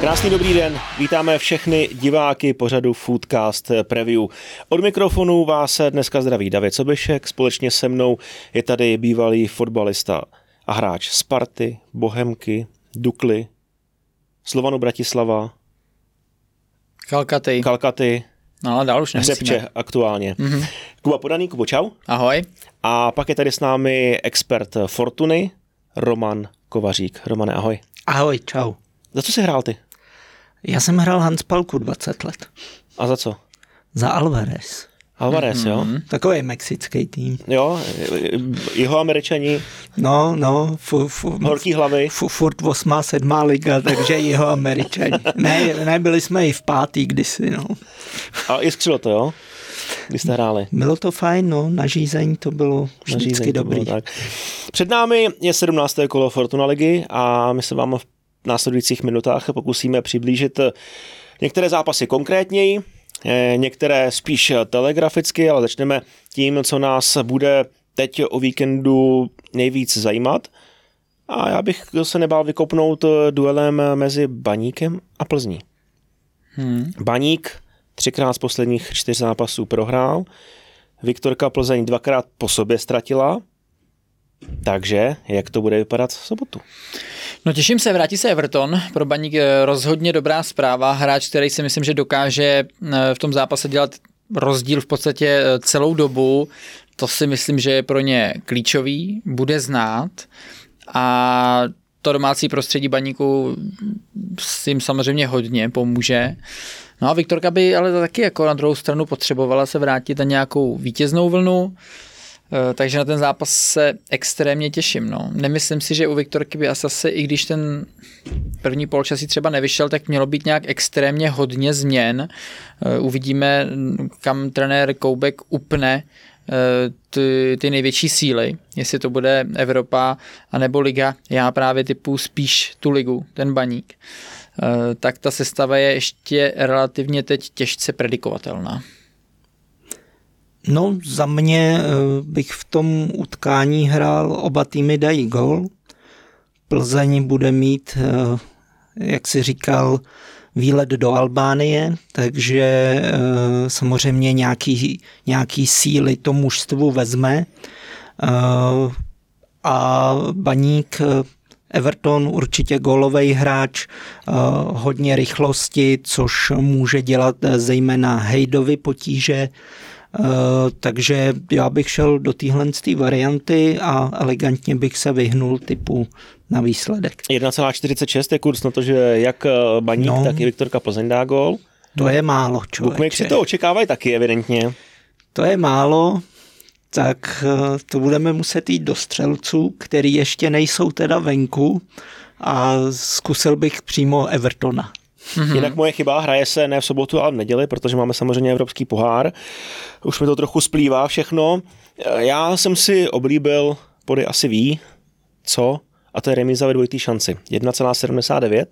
Krásný dobrý den, vítáme všechny diváky pořadu Foodcast Preview. Od mikrofonu vás dneska zdraví David Sobešek, společně se mnou je tady bývalý fotbalista a hráč Sparty, Bohemky, Dukly, Slovanu Bratislava, Kalkaty. Kalkaty, No ale dál už nemusíme. Hřebče aktuálně. Mm-hmm. Kuba Podaný, Kubo, čau. Ahoj. A pak je tady s námi expert Fortuny, Roman Kovařík. Romane, ahoj. Ahoj, čau. Za co jsi hrál ty? Já jsem hrál Hanspalku 20 let. A za co? Za Alvarez. Alvarez, mm-hmm. jo? Takový mexický tým. Jo, jeho američani, No, no, fu, fu, horký hlavy. fu, furt osmá, sedmá liga, takže jeho američani. Ne, nebyli jsme i v pátý kdysi, no. A i skřilo to, jo? Když jste hráli. Bylo to fajn, no, na řízení to bylo vždycky to dobrý. bylo tak. Před námi je 17. kolo Fortuna ligy a my se vám v následujících minutách pokusíme přiblížit některé zápasy konkrétněji, eh, některé spíš telegraficky, ale začneme tím, co nás bude teď o víkendu nejvíc zajímat. A já bych se nebál vykopnout duelem mezi Baníkem a Plzní. Hmm. Baník třikrát z posledních čtyř zápasů prohrál, Viktorka Plzeň dvakrát po sobě ztratila, takže jak to bude vypadat v sobotu? No těším se, vrátí se Everton. Pro Baník je rozhodně dobrá zpráva. Hráč, který si myslím, že dokáže eh, v tom zápase dělat rozdíl v podstatě eh, celou dobu. To si myslím, že je pro ně klíčový, bude znát a to domácí prostředí Baníku s jim samozřejmě hodně pomůže. No a Viktorka by ale taky jako na druhou stranu potřebovala se vrátit na nějakou vítěznou vlnu, Eh, takže na ten zápas se extrémně těším. No. Nemyslím si, že u Viktorky by asi i když ten první polčasí třeba nevyšel, tak mělo být nějak extrémně hodně změn. Eh, Uvidíme, kam trenér Koubek upne eh, ty, ty největší síly, jestli to bude Evropa anebo Liga. Já právě typu spíš tu ligu, ten baník. Tak ta sestava je ještě relativně teď těžce predikovatelná. No, za mě eh, bych v tom utkání hrál, oba týmy dají gol. Plzeň bude mít, eh, jak si říkal, výlet do Albánie, takže eh, samozřejmě nějaký, nějaký síly to mužstvu vezme. A Baník Everton určitě gólový hráč, hodně rychlosti, což může dělat zejména Hejdovi potíže. Uh, takže já bych šel do téhle varianty a elegantně bych se vyhnul typu na výsledek. 1,46 je kurz na to, že jak Baník, no, tak i Viktorka Plzeň dá gol. To je málo, člověče. si to očekávají taky, evidentně. To je málo, tak to budeme muset jít do střelců, který ještě nejsou teda venku a zkusil bych přímo Evertona. Mm-hmm. Jinak moje chyba, hraje se ne v sobotu, ale v neděli, protože máme samozřejmě Evropský pohár. Už mi to trochu splývá všechno. Já jsem si oblíbil, pody asi ví, co, a to je remíza ve dvojitý šanci. 1,79.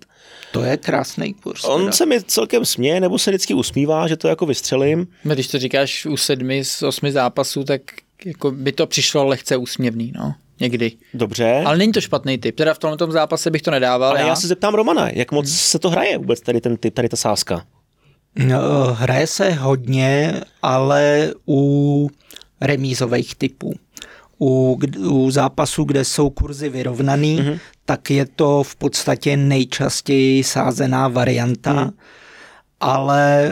To je krásný kurz. On teda. se mi celkem směje, nebo se vždycky usmívá, že to jako vystřelím. No, když to říkáš u sedmi z osmi zápasů, tak jako by to přišlo lehce úsměvný, no. Někdy. Dobře. Ale není to špatný typ. Teda v tomto zápase bych to nedával. Ale já, já se zeptám Romana, jak moc hmm. se to hraje vůbec tady ten typ, tady ta sázka? No, hraje se hodně, ale u remízových typů. U, u zápasů, kde jsou kurzy vyrovnaný, mm-hmm. tak je to v podstatě nejčastěji sázená varianta. Mm ale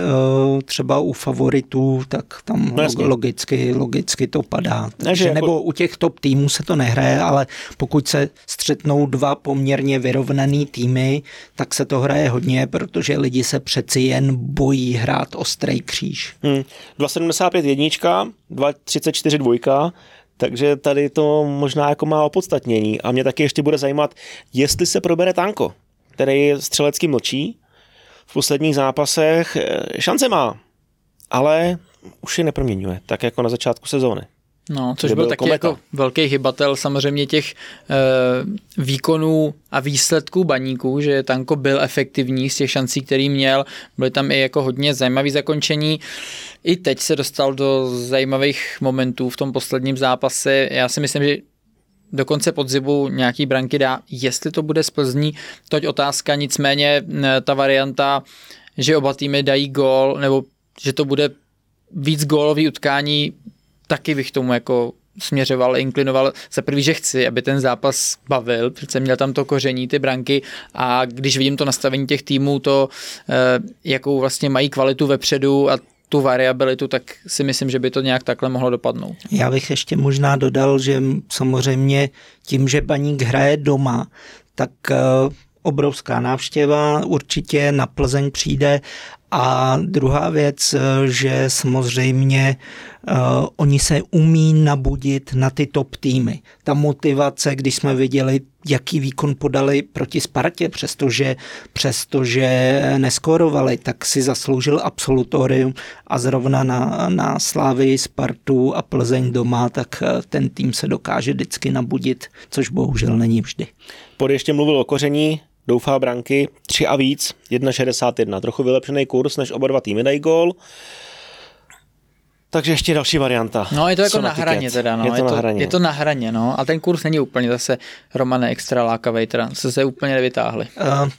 uh, třeba u favoritů, tak tam no, logicky, logicky to padá. Takže, jako... Nebo u těch top týmů se to nehraje, ale pokud se střetnou dva poměrně vyrovnaný týmy, tak se to hraje hodně, protože lidi se přeci jen bojí hrát ostrý kříž. Hmm. 2,75 jednička, 2,34 dvojka, takže tady to možná jako má opodstatnění. A mě taky ještě bude zajímat, jestli se probere tanko, který střelecký mlčí, v posledních zápasech eh, šance má, ale už je neproměňuje, tak jako na začátku sezóny. No, což byl, byl taky kometa. jako velký hybatel samozřejmě těch e, výkonů a výsledků baníků, že Tanko byl efektivní z těch šancí, který měl. Byly tam i jako hodně zajímavé zakončení. I teď se dostal do zajímavých momentů v tom posledním zápase. Já si myslím, že do konce podzimu nějaký branky dá. Jestli to bude z Plzní, toť otázka, nicméně ta varianta, že oba týmy dají gól, nebo že to bude víc gólový utkání, taky bych tomu jako směřoval, inklinoval za prvý, že chci, aby ten zápas bavil, přece měl tam to koření, ty branky a když vidím to nastavení těch týmů, to, eh, jakou vlastně mají kvalitu vepředu a tu variabilitu, tak si myslím, že by to nějak takhle mohlo dopadnout. Já bych ještě možná dodal, že samozřejmě tím, že Baník hraje doma, tak eh, obrovská návštěva určitě na Plzeň přijde a druhá věc, eh, že samozřejmě uh, oni se umí nabudit na ty top týmy. Ta motivace, když jsme viděli, jaký výkon podali proti Spartě, přestože, přestože neskorovali, tak si zasloužil absolutorium a zrovna na, na Slávy, Spartu a Plzeň doma, tak eh, ten tým se dokáže vždycky nabudit, což bohužel není vždy. Pod ještě mluvil o koření, doufá branky, 3 a víc, 1,61. Trochu vylepšený kurz, než oba dva týmy dají gól. Takže ještě další varianta. No je to jako na hraně teda, no. Je to, je, to na hraně. je to na hraně, no. A ten kurz není úplně zase Romane extra lákavý, teda se se úplně nevytáhli. Uh,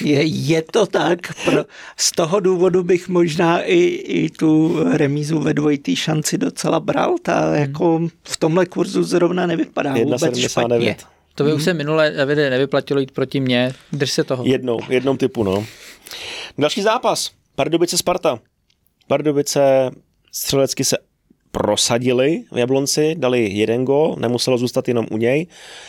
je, je to tak, pro, z toho důvodu bych možná i, i tu remízu ve dvojitý šanci docela bral, ta hmm. jako v tomhle kurzu zrovna nevypadá 1, vůbec 79. špatně. To by hmm. už se minule Davide nevyplatilo jít proti mně. Drž se toho. Jednou, jednou typu, no. Další zápas. Pardubice Sparta. Pardubice střelecky se prosadili v Jablonci, dali jeden gol, nemuselo zůstat jenom u něj,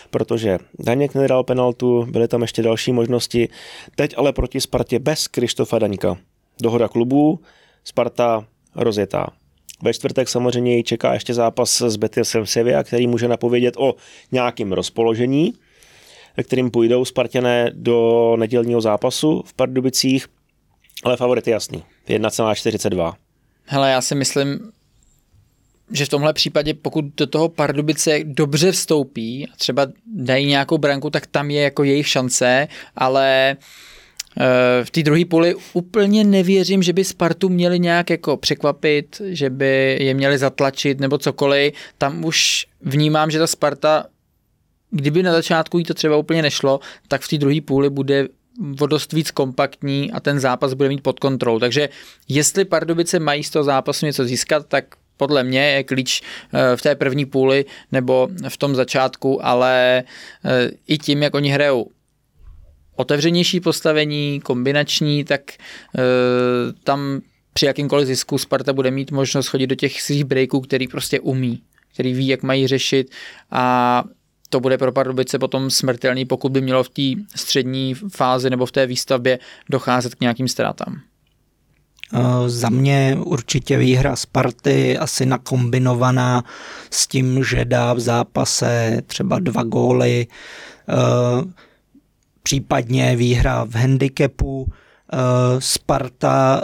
protože Daněk nedal penaltu, byly tam ještě další možnosti. Teď ale proti Spartě bez Krištofa Daňka. Dohoda klubů, Sparta rozjetá. Ve čtvrtek samozřejmě ji čeká ještě zápas s Betisem Sevilla, který může napovědět o nějakém rozpoložení, kterým půjdou Spartané do nedělního zápasu v Pardubicích, ale favorit je jasný, 1,42. Hele, já si myslím, že v tomhle případě, pokud do toho Pardubice dobře vstoupí a třeba dají nějakou branku, tak tam je jako jejich šance, ale v té druhé půli úplně nevěřím, že by Spartu měli nějak jako překvapit, že by je měli zatlačit nebo cokoliv. Tam už vnímám, že ta Sparta, kdyby na začátku jí to třeba úplně nešlo, tak v té druhé půli bude o dost víc kompaktní a ten zápas bude mít pod kontrolou. Takže jestli Pardubice mají z toho zápasu něco získat, tak podle mě je klíč eh, v té první půli nebo v tom začátku, ale eh, i tím, jak oni hrajou otevřenější postavení, kombinační, tak e, tam při jakýmkoliv zisku Sparta bude mít možnost chodit do těch svých breaků, který prostě umí, který ví, jak mají řešit a to bude pro Pardubice potom smrtelný, pokud by mělo v té střední fázi nebo v té výstavbě docházet k nějakým ztrátám. Za mě určitě výhra Sparty, asi nakombinovaná s tím, že dá v zápase třeba dva góly případně výhra v handicapu. Eh, Sparta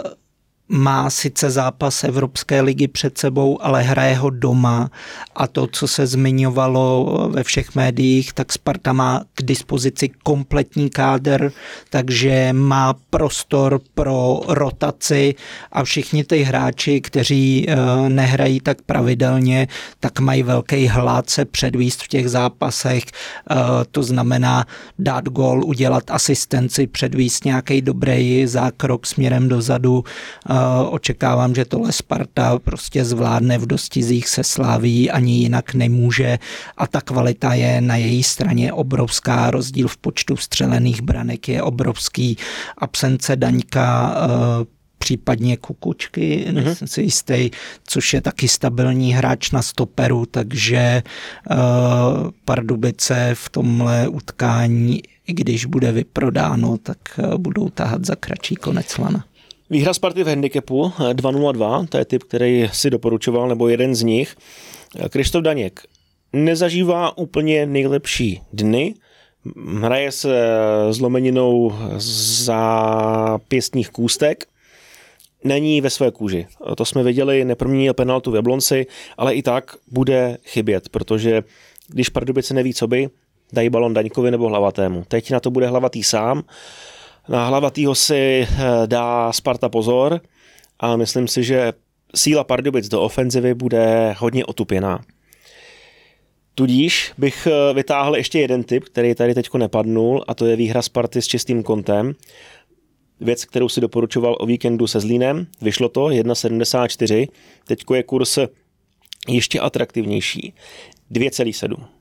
má sice zápas Evropské ligy před sebou, ale hraje ho doma. A to, co se zmiňovalo ve všech médiích, tak Sparta má k dispozici kompletní kádr, takže má prostor pro rotaci. A všichni ty hráči, kteří eh, nehrají tak pravidelně, tak mají velký hlad se předvíst v těch zápasech, eh, to znamená dát gol, udělat asistenci, předvíst nějaký dobrý zákrok směrem dozadu, eh, Očekávám, že tohle Sparta prostě zvládne v dostizích se Sláví, ani jinak nemůže a ta kvalita je na její straně obrovská, rozdíl v počtu střelených branek je obrovský, absence Daňka eh, případně Kukučky, mm-hmm. nejsem si jistý, což je taky stabilní hráč na stoperu, takže uh, Pardubice v tomhle utkání, i když bude vyprodáno, tak uh, budou tahat za kratší konec lana. Výhra Sparty v handicapu 2-0-2, to je typ, který si doporučoval, nebo jeden z nich. Krištof Daněk nezažívá úplně nejlepší dny, hraje se zlomeninou za pěstních kůstek, není ve své kůži. To jsme viděli, neproměnil penaltu v Jablonci, ale i tak bude chybět, protože když Pardubice neví, co by, dají balon Daňkovi nebo Hlavatému. Teď na to bude Hlavatý sám na hlavatýho si eh, dá Sparta pozor a myslím si, že síla Pardubic do ofenzivy bude hodně otupěná. Tudíž bych eh, vytáhl ještě jeden tip, který tady teď nepadnul, a to je výhra Sparty s čistým kontem. Věc, kterou si doporučoval o víkendu se Zlínem. Vyšlo to 1,74. Teď je kurz ještě atraktivnější. 2,7.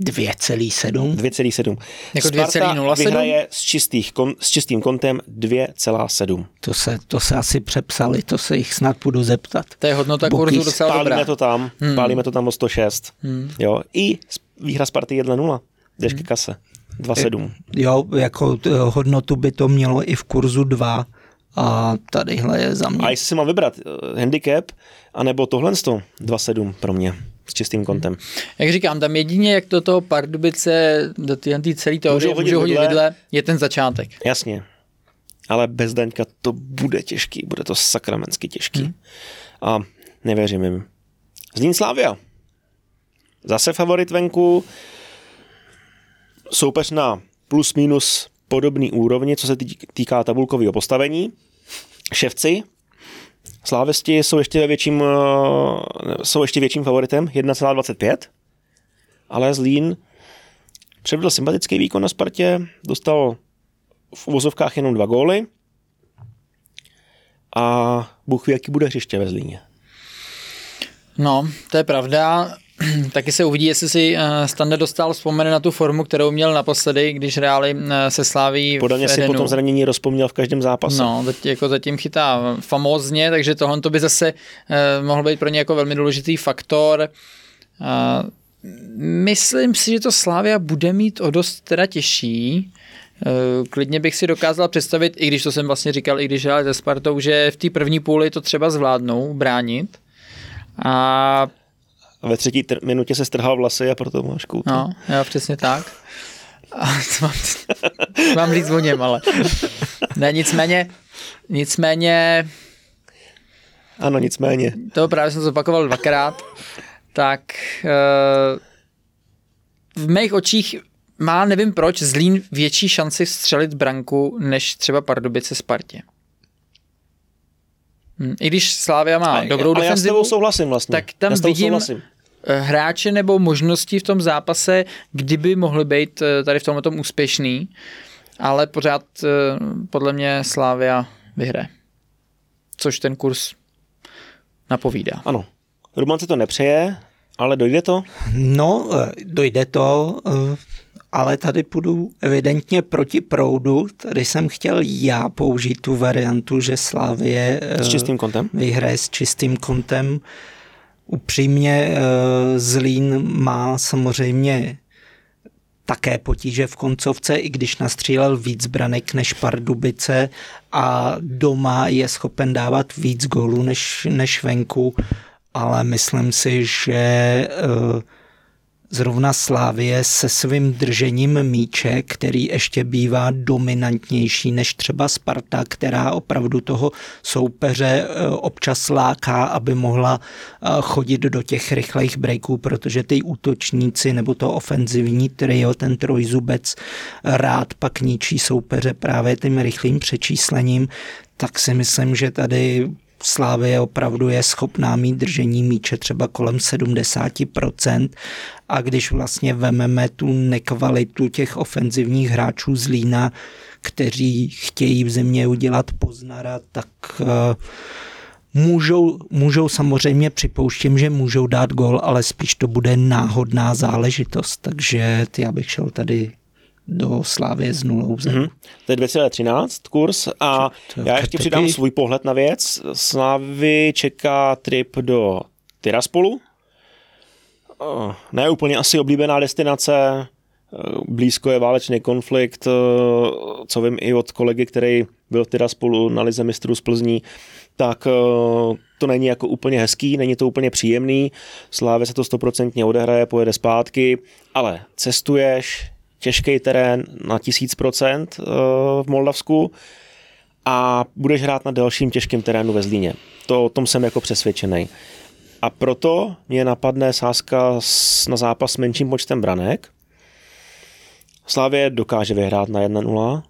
2,7. 2,7. Jako Sparta 2,07? vyhraje s, čistých, kon, s čistým kontem 2,7. To se, to se asi přepsali, to se jich snad budu zeptat. To je hodnota kurzu Bookies. docela Pálíme dobrá. to tam, hmm. pálíme to tam o 106. Hmm. Jo, i výhra Sparty 1,0. Jdeš Hmm. ke kase. 2,7. Jo, jako hodnotu by to mělo i v kurzu 2 a tadyhle je za mě. A jestli si mám vybrat uh, handicap, anebo tohle 2,7 pro mě s čistým kontem. Jak říkám, tam jedině, jak do toho Pardubice, do té celé teorie Můžou hodit můžou hodit vidle. je ten začátek. Jasně. Ale bez Daňka to bude těžký, bude to sakramensky těžký. Hmm. A nevěřím jim. Zlín Slávia. Zase favorit venku. Soupeř na plus minus podobný úrovni, co se tý- týká tabulkového postavení. Ševci. Slávisti jsou ještě ve větším, eh, jsou ještě větším favoritem, 1,25. Ale Zlín předvedl sympatický výkon na Spartě, dostal v uvozovkách jenom dva góly a Bůh ví, jaký bude hřiště ve Zlíně. No, to je pravda. Taky se uvidí, jestli si eh, Standa dostal vzpomene na tu formu, kterou měl naposledy, když hráli eh, se Sláví Podle si Edenu. po tom zranění rozpomněl v každém zápase. No, teď, jako zatím chytá famózně, takže tohle to by zase eh, mohl být pro ně jako velmi důležitý faktor. Myslím si, že to Slávia bude mít o dost teda těžší. Klidně bych si dokázal představit, i když to jsem vlastně říkal, i když hráli se Spartou, že v té první půli to třeba zvládnou bránit. A A ve třetí tr- minutě se strhal vlasy a proto máš kout. No, jo, přesně tak. A to mám, mám říct o něm, ale. Ne, nicméně, nicméně, Ano, nicméně. to právě jsem zopakoval dvakrát, tak eh, v mých očích má, nevím proč, Zlín větší šanci střelit branku, než třeba Pardubice Spartě. Hm, I když Slávia má dobrou ale já s tebou defenzivu, souhlasím vlastně. tak tam já s tebou vidím- souhlasím. eh, hráče nebo možnosti v tom zápase, kdyby mohli být eh, tady v tomhle tom úspěšný, ale pořád eh, podle mě Slávia vyhraje. Což ten kurz napovídá. Ano. Roman se to nepřeje, ale dojde to. No, dojde to, ale tady půjdu evidentně proti proudu. Tady jsem chtěl já použít tu variantu, že Slávě eh, S čistým kontem. vyhraje s čistým kontem. Upřímně eh, Zlín má samozřejmě také potíže v koncovce, i když nastřílel víc branek než Pardubice a doma je schopen dávat víc gólů než, než venku, ale myslím si, že eh, zrovna Slávie se svým držením míče, který ještě bývá dominantnější než třeba Sparta, která opravdu toho soupeře eh, občas láká, aby mohla eh, chodit do těch rychlejch breaků, protože ty útočníci nebo to ofenzivní trio, ten trojzubec rád pak ničí soupeře právě tím rychlým přečíslením, tak si myslím, že tady Slávie opravdu je schopná mít držení míče třeba kolem 70% a když vlastně vememe tu nekvalitu těch ofenzivních hráčů z Lína, kteří chtějí v zimě udělat Poznara, tak uh, můžou, můžou samozřejmě připouštím, že můžou dát gol, ale spíš to bude náhodná záležitost, takže já bych šel tady do Slávě s nulou vzadu. Mhm. To je 2,13 kurz a To já ještě přidám svůj pohled na věc. Slávy čeká trip do Tiraspolu. Eh, Ne úplně asi oblíbená destinace, eh, blízko je válečný konflikt, eh, co vím i od kolegy, který byl v Tiraspolu na Lize mistrů z Plzní, tak to není jako úplně hezký, není to úplně příjemný, Slávě se to stoprocentně odehraje, pojede zpátky, ale cestuješ, těžký terén na 1000% eh, v Moldavsku a budeš hrát na dalším těžkém terénu ve Zlíně. To, o tom jsem jako přesvědčený. A proto mě napadne sázka na zápas s menším počtem branek. Slávě dokáže vyhrát na 1-0.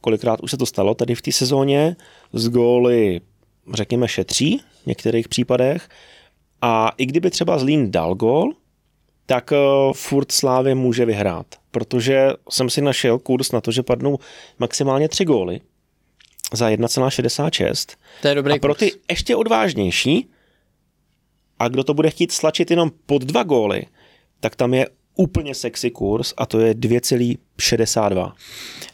Kolikrát už se to stalo tady v té sezóně. Z góly, řekněme, šetří v některých případech. A i kdyby třeba Zlín dal gól, tak uh, furt Slávě může vyhrát, protože jsem si našel kurz na to, že padnou maximálně tři góly za 1,66. To je dobrý A pro ty kurz. ještě odvážnější, a kdo to bude chtít slačit jenom pod dva góly, tak tam je úplně sexy kurz a to je 2,62.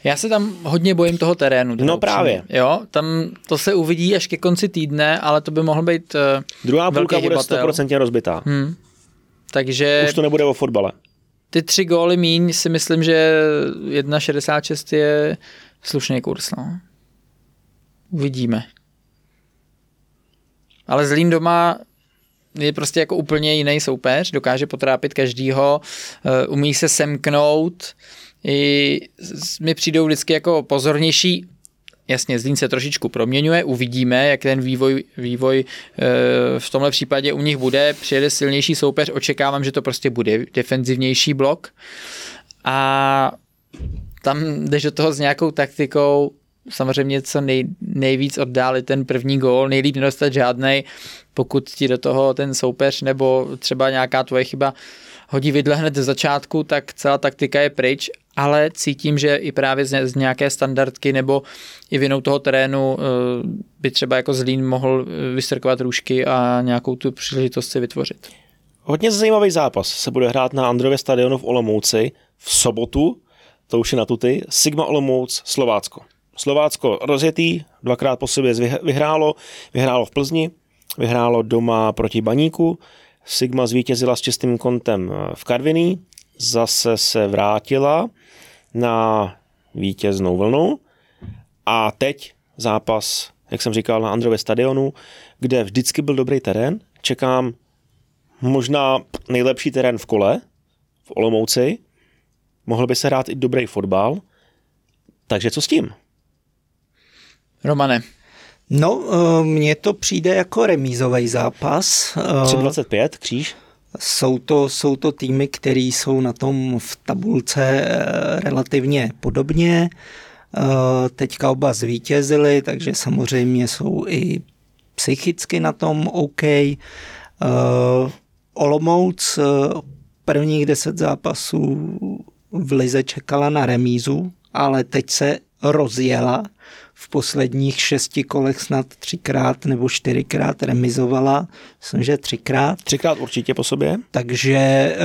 Já se tam hodně bojím toho terénu. No právě. Jo, tam to se uvidí až ke konci týdne, ale to by mohl být uh, Druhá půlka bude hybatel. 100% rozbitá. Hmm. Takže Už to nebude o fotbale. ty tři góly míň si myslím, že 1,66 je slušný kurz. No. Uvidíme. Ale Zlín doma je prostě jako úplně jiný soupeř, dokáže potrápit každýho, eh, umí se semknout, i mi přijdou vždycky jako pozornější, Jasně, Zlín se trošičku proměňuje, uvidíme, jak ten vývoj, vývoj eh, v tomhle případě u nich bude. Přijede silnější soupeř, očekávám, že to prostě bude defenzivnější blok. A tam jdeš do toho s nějakou taktikou, samozřejmě co nej, nejvíc oddálit ten první gól, nejlíp nedostat žádnej, pokud ti do toho ten soupeř nebo třeba nějaká tvoje chyba hodí vidle hned ze začátku, tak celá taktika je pryč, ale cítím, že i právě z, nějaké standardky nebo i vinou toho terénu eh, by třeba jako Zlín mohl eh, vystrkovat růžky a nějakou tu příležitost si vytvořit. Hodně zajímavý zápas se bude hrát na Andrově stadionu v Olomouci v sobotu, to už je na tuty, Sigma Olomouc, Slovácko. Slovácko rozjetý, dvakrát po sobě vyhrálo, vyhrálo v Plzni, vyhrálo doma proti Baníku, Sigma zvítězila s čistým kontem v Karviní, zase se vrátila na vítěznou vlnu a teď zápas, jak jsem říkal, na Andrově stadionu, kde vždycky byl dobrý terén. Čekám možná nejlepší terén v kole, v Olomouci. Mohl by se hrát i dobrý fotbal. Takže co s tím? Romane, No, eh, mně to přijde jako remízový zápas. Eh, 3,25 kříž? Jsou to, jsou to týmy, které jsou na tom v tabulce eh, relativně podobně. Eh, Teďka oba zvítězili, takže samozřejmě jsou i psychicky na tom OK. Eh, Olomouc eh, prvních deset zápasů v Lize čekala na remízu, ale teď se rozjela. V posledních šesti kolech snad třikrát nebo čtyřikrát remizovala. Myslím, že třikrát. Třikrát určitě po sobě. Takže eh,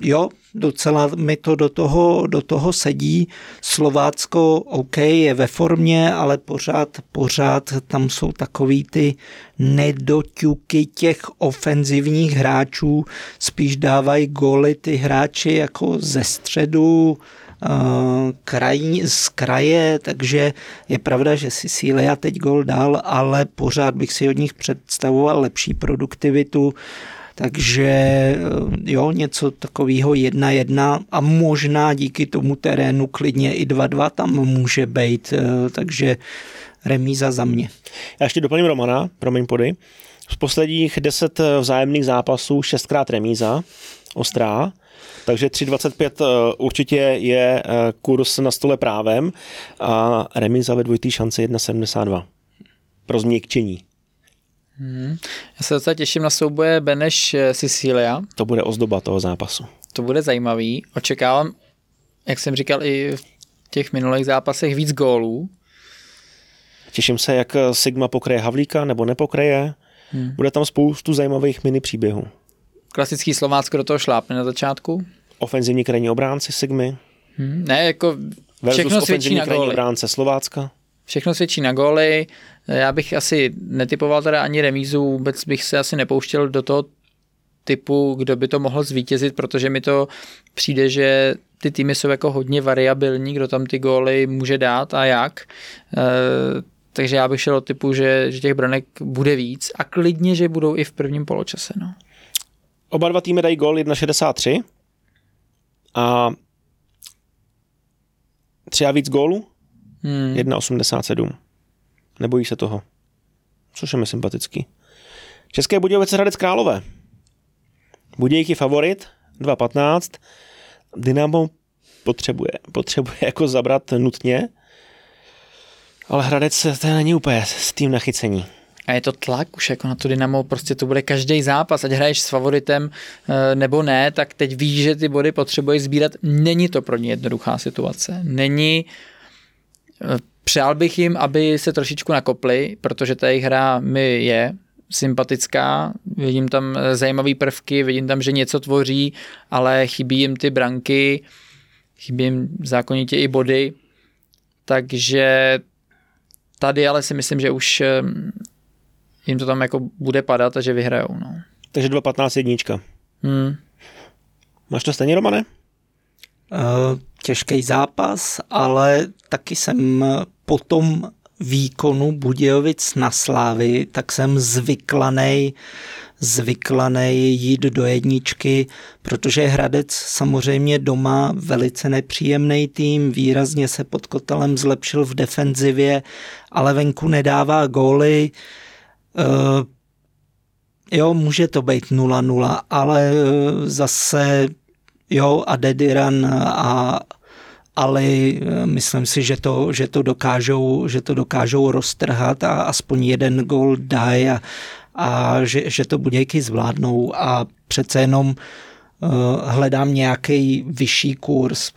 jo, docela mi to do toho, do toho sedí. Slovácko, OK, je ve formě, ale pořád, pořád tam jsou takový ty nedoťuky těch ofenzivních hráčů, spíš dávají góly ty hráči jako ze středu, krají, z kraje, takže je pravda, že Sicilia teď gol dal, ale pořád bych si od nich představoval lepší produktivitu, takže eh, jo, něco takového jedna jedna a možná díky tomu terénu klidně i 2-2 tam může být, eh, takže remíza za mě. Já ještě doplním Romana, promiň pody. Z posledních deset vzájemných zápasů šestkrát remíza, ostrá, takže 3,25 eh, určitě je eh, kurz na stole právem a remíza ve dvojitý šanci 1,72 pro změkčení. já se docela těším na souboje Beneš eh, Sicilia. To bude ozdoba toho zápasu. To bude zajímavý. Očekávám, jak jsem říkal i v těch minulých zápasech, víc gólů. Těším se, jak Sigma pokryje Havlíka nebo nepokryje. Hmm. Bude tam spoustu zajímavých mini příběhů. Klasický Slovácko do toho šlápne na začátku. Ofenzivní krajní obránci Sigmy Hmm. Ne, jako všechno svědčí na góly. obránce Slovácka. Všechno svědčí na góly. Já bych asi netypoval teda ani remízu, vůbec bych se asi nepouštěl do toho typu, kdo by to mohl zvítězit, protože mi to přijde, že ty týmy jsou jako hodně variabilní, kdo tam ty góly může dát a jak. E, takže já bych šel od typu, že, že těch branek bude víc a klidně, že budou i v prvním poločase. No. Oba dva týmy dají gol 1,63 a tři a víc gólů Hmm. 1,87. Nebojí se toho. Což je mi sympatický. České Budějovice Hradec Králové. Budějky favorit 2,15. Dynamo potřebuje, potřebuje jako zabrat nutně, ale Hradec to není úplně s tím nachycení. A je to tlak už jako na to Dynamo, prostě to bude každý zápas, ať hraješ s favoritem eh, nebo ne, tak teď víš, že ty body potřebuješ sbírat. Není to pro ně jednoduchá situace. Není, eh, přál bych jim, aby se trošičku nakopli, protože ta jejich hra mi je sympatická, vidím tam eh, zajímavé prvky, vidím tam, že něco tvoří, ale chybí jim ty branky, chybí jim zákonitě i body, takže tady ale si myslím, že už jim to tam jako bude padat a že vyhrajou. No. Takže 2.15 jednička. Hmm. Máš to stejně, Romane? Uh, těžký zápas, ale taky jsem po tom výkonu Budějovic na Slávy, tak jsem zvyklaný zvyklaný jít do jedničky, protože Hradec samozřejmě doma velice nepříjemný tým, výrazně se pod kotelem zlepšil v defenzivě, ale venku nedává góly. Uh, jo, může to být 0-0, ale uh, zase jo, a Dediran a ale myslím si, že to, že to, dokážou, že to dokážou roztrhat a aspoň jeden gol dají a, a že, že to budějky zvládnou. A přece jenom hledám nějaký vyšší kurz,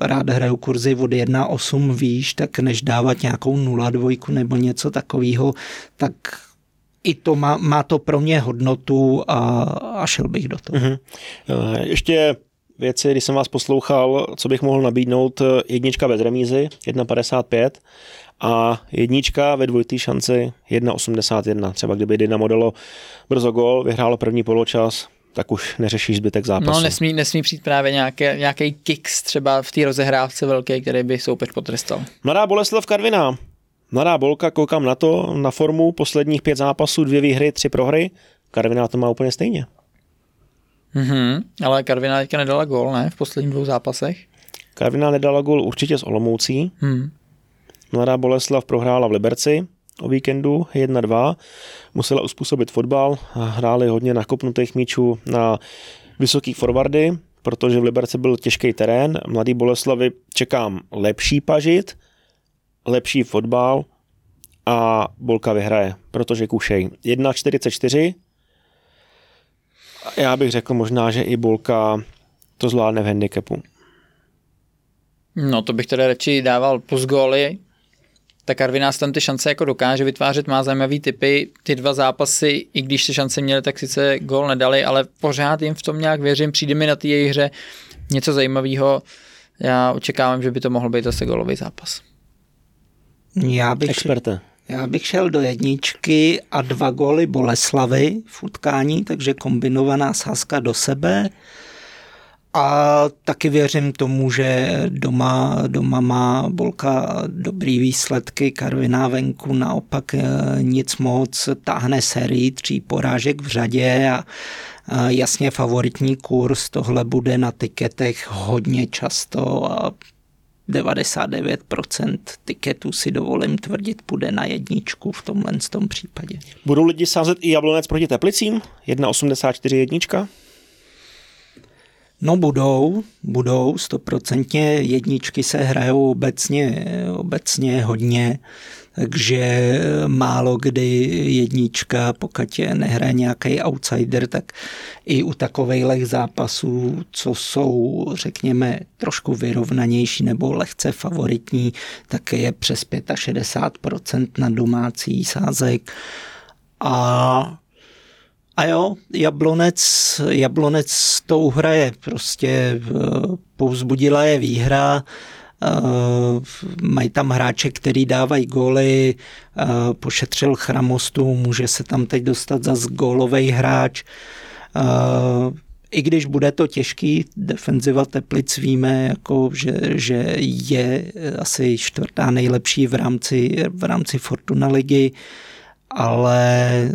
rád hraju kurzy od 1,8 výš, tak než dávat nějakou 0,2 nebo něco takového, tak i to má, má to pro mě hodnotu a, a šel bych do toho. Uh-huh. Ještě věci, když jsem vás poslouchal, co bych mohl nabídnout, jednička bez remízy, 1,55 a jednička ve dvojitý šanci 1,81. Třeba kdyby Dynamo dalo brzo gol, vyhrálo první poločas, tak už neřešíš zbytek zápasu. No nesmí, nesmí přijít právě nějaké, nějaký kicks třeba v té rozehrávce velké, který by soupeř potrestal. Mladá Boleslav Karviná. Mladá Bolka, koukám na to, na formu posledních pět zápasů, dvě výhry, tři prohry. Karviná to má úplně stejně. Mm-hmm, ale Karviná teďka nedala gol, ne? V posledních dvou zápasech. Karviná nedala gol určitě s Olomoucí. Hmm. Mladá Boleslav prohrála v Liberci o víkendu 1-2. Musela uspůsobit fotbal a hráli hodně nakopnutých míčů na vysoký forwardy, protože v Liberci byl těžký terén. Mladý Boleslavy čekám lepší pažit, lepší fotbal a Bolka vyhraje, protože kušej. 1-44. Já bych řekl možná, že i Bolka to zvládne v handicapu. No to bych teda radši dával plus góly, tak Karviná tam ty šance jako dokáže vytvářet, má zajímavý typy. Ty dva zápasy, i když ty šance měly, tak sice gól nedali, ale pořád jim v tom nějak věřím. Přijde mi na té jejich hře něco zajímavého. Já očekávám, že by to mohl být zase golový zápas. Já bych, Experte. Já bych šel do jedničky a dva góly Boleslavy v utkání, takže kombinovaná sázka do sebe. A taky věřím tomu, že doma, doma má Bolka dobrý výsledky, Karviná venku naopak eh, nic moc, táhne sérii tří porážek v řadě a jasně favoritní kurz, tohle bude na tiketech hodně často a 99% tiketů si dovolím tvrdit půjde na jedničku v tomhle tom případě. Budou lidi sázet i Jablonec proti Teplicím? 1,84 jednička? No budou, budou, stoprocentně jedničky se hrajou obecně, obecně hodně, takže málo kdy jednička, pokud je nehraje nějaký outsider, tak i u takových zápasů, co jsou, řekněme, trošku vyrovnanější nebo lehce favoritní, tak je přes 65% na domácí sázek. A a jo, Jablonec, Jablonec tou hraje, prostě eh, povzbudila je výhra, mají tam hráče, který dávají góly, uh, pošetřil Chramostu, může se tam teď dostat za gólový hráč. Uh, I když bude to těžký, defenziva Teplic víme, jako, že, že je asi čtvrtá nejlepší v rámci, v rámci Fortuna ligy. Uh, ale eh,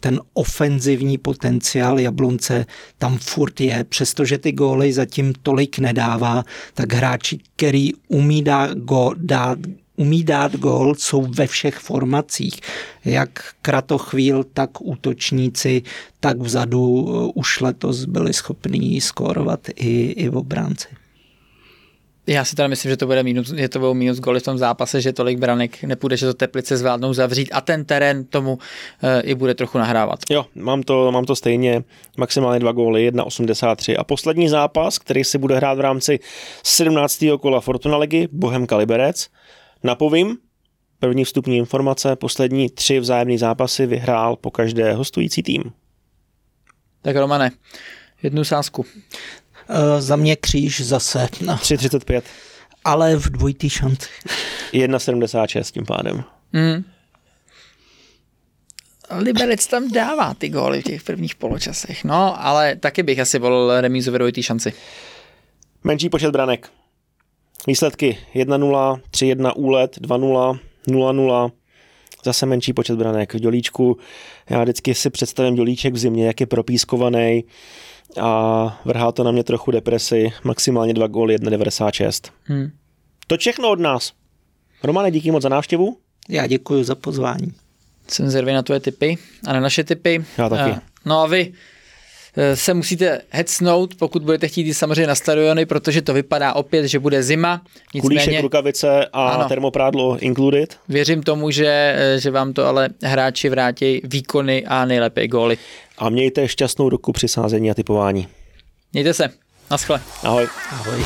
ten ofenzivní potenciál Jablonce tam furt je, přestože ty góly zatím tolik nedává, tak hráči, který umí dát, go, dát umí dát gól, jsou ve všech formacích. Jak kratochvíl, tak útočníci, tak vzadu eh, už letos byli schopní skórovat i, i v obránci. Já si teda myslím, že to bude minus, že to budou minus goly v tom zápase, že tolik branek nepůjde, že to Teplice zvládnou zavřít a ten terén tomu uh, i bude trochu nahrávat. Jo, mám to, mám to stejně, maximálně dva góly, 1,83 a poslední zápas, který si bude hrát v rámci 17. kola Fortuna ligy, Bohem Kaliberec. Napovím, první vstupní informace, poslední tři vzájemné zápasy vyhrál po každé hostující tým. Tak Romane, jednu sázku. Uh, za mě kříž zase. No. 3,35. Ale v dvojitý šanci. 1,76 tím pádem. Mm. Liberec tam dává ty góly v těch prvních poločasech. No, ale taky bych asi volil remízu ve dvojitý šanci. Menší počet branek. Výsledky 1-0, 3-1 úlet, 2-0, 0-0, zase menší počet branek v dělíčku. Já vždycky si představím dělíček v zimě, jak je propískovaný a vrhá to na mě trochu depresi. Maximálně 2 góly, 1,96. Hmm. To všechno od nás. Romane, díky moc za návštěvu. Já děkuji za pozvání. Jsem zvědavý na tvoje typy a na naše typy. Já taky. No a vy Eh, se musíte hecnout, pokud budete chtít jít samozřejmě na stadiony, protože to vypadá opět, že bude zima. Nicméně, Kulíšek, rukavice a ano, termoprádlo included. Věřím tomu, že, eh, že vám to ale hráči vrátí výkony a nejlépe góly. A mějte šťastnou ruku při sázení a typování. Mějte se. Naschle. Ahoj. Ahoj.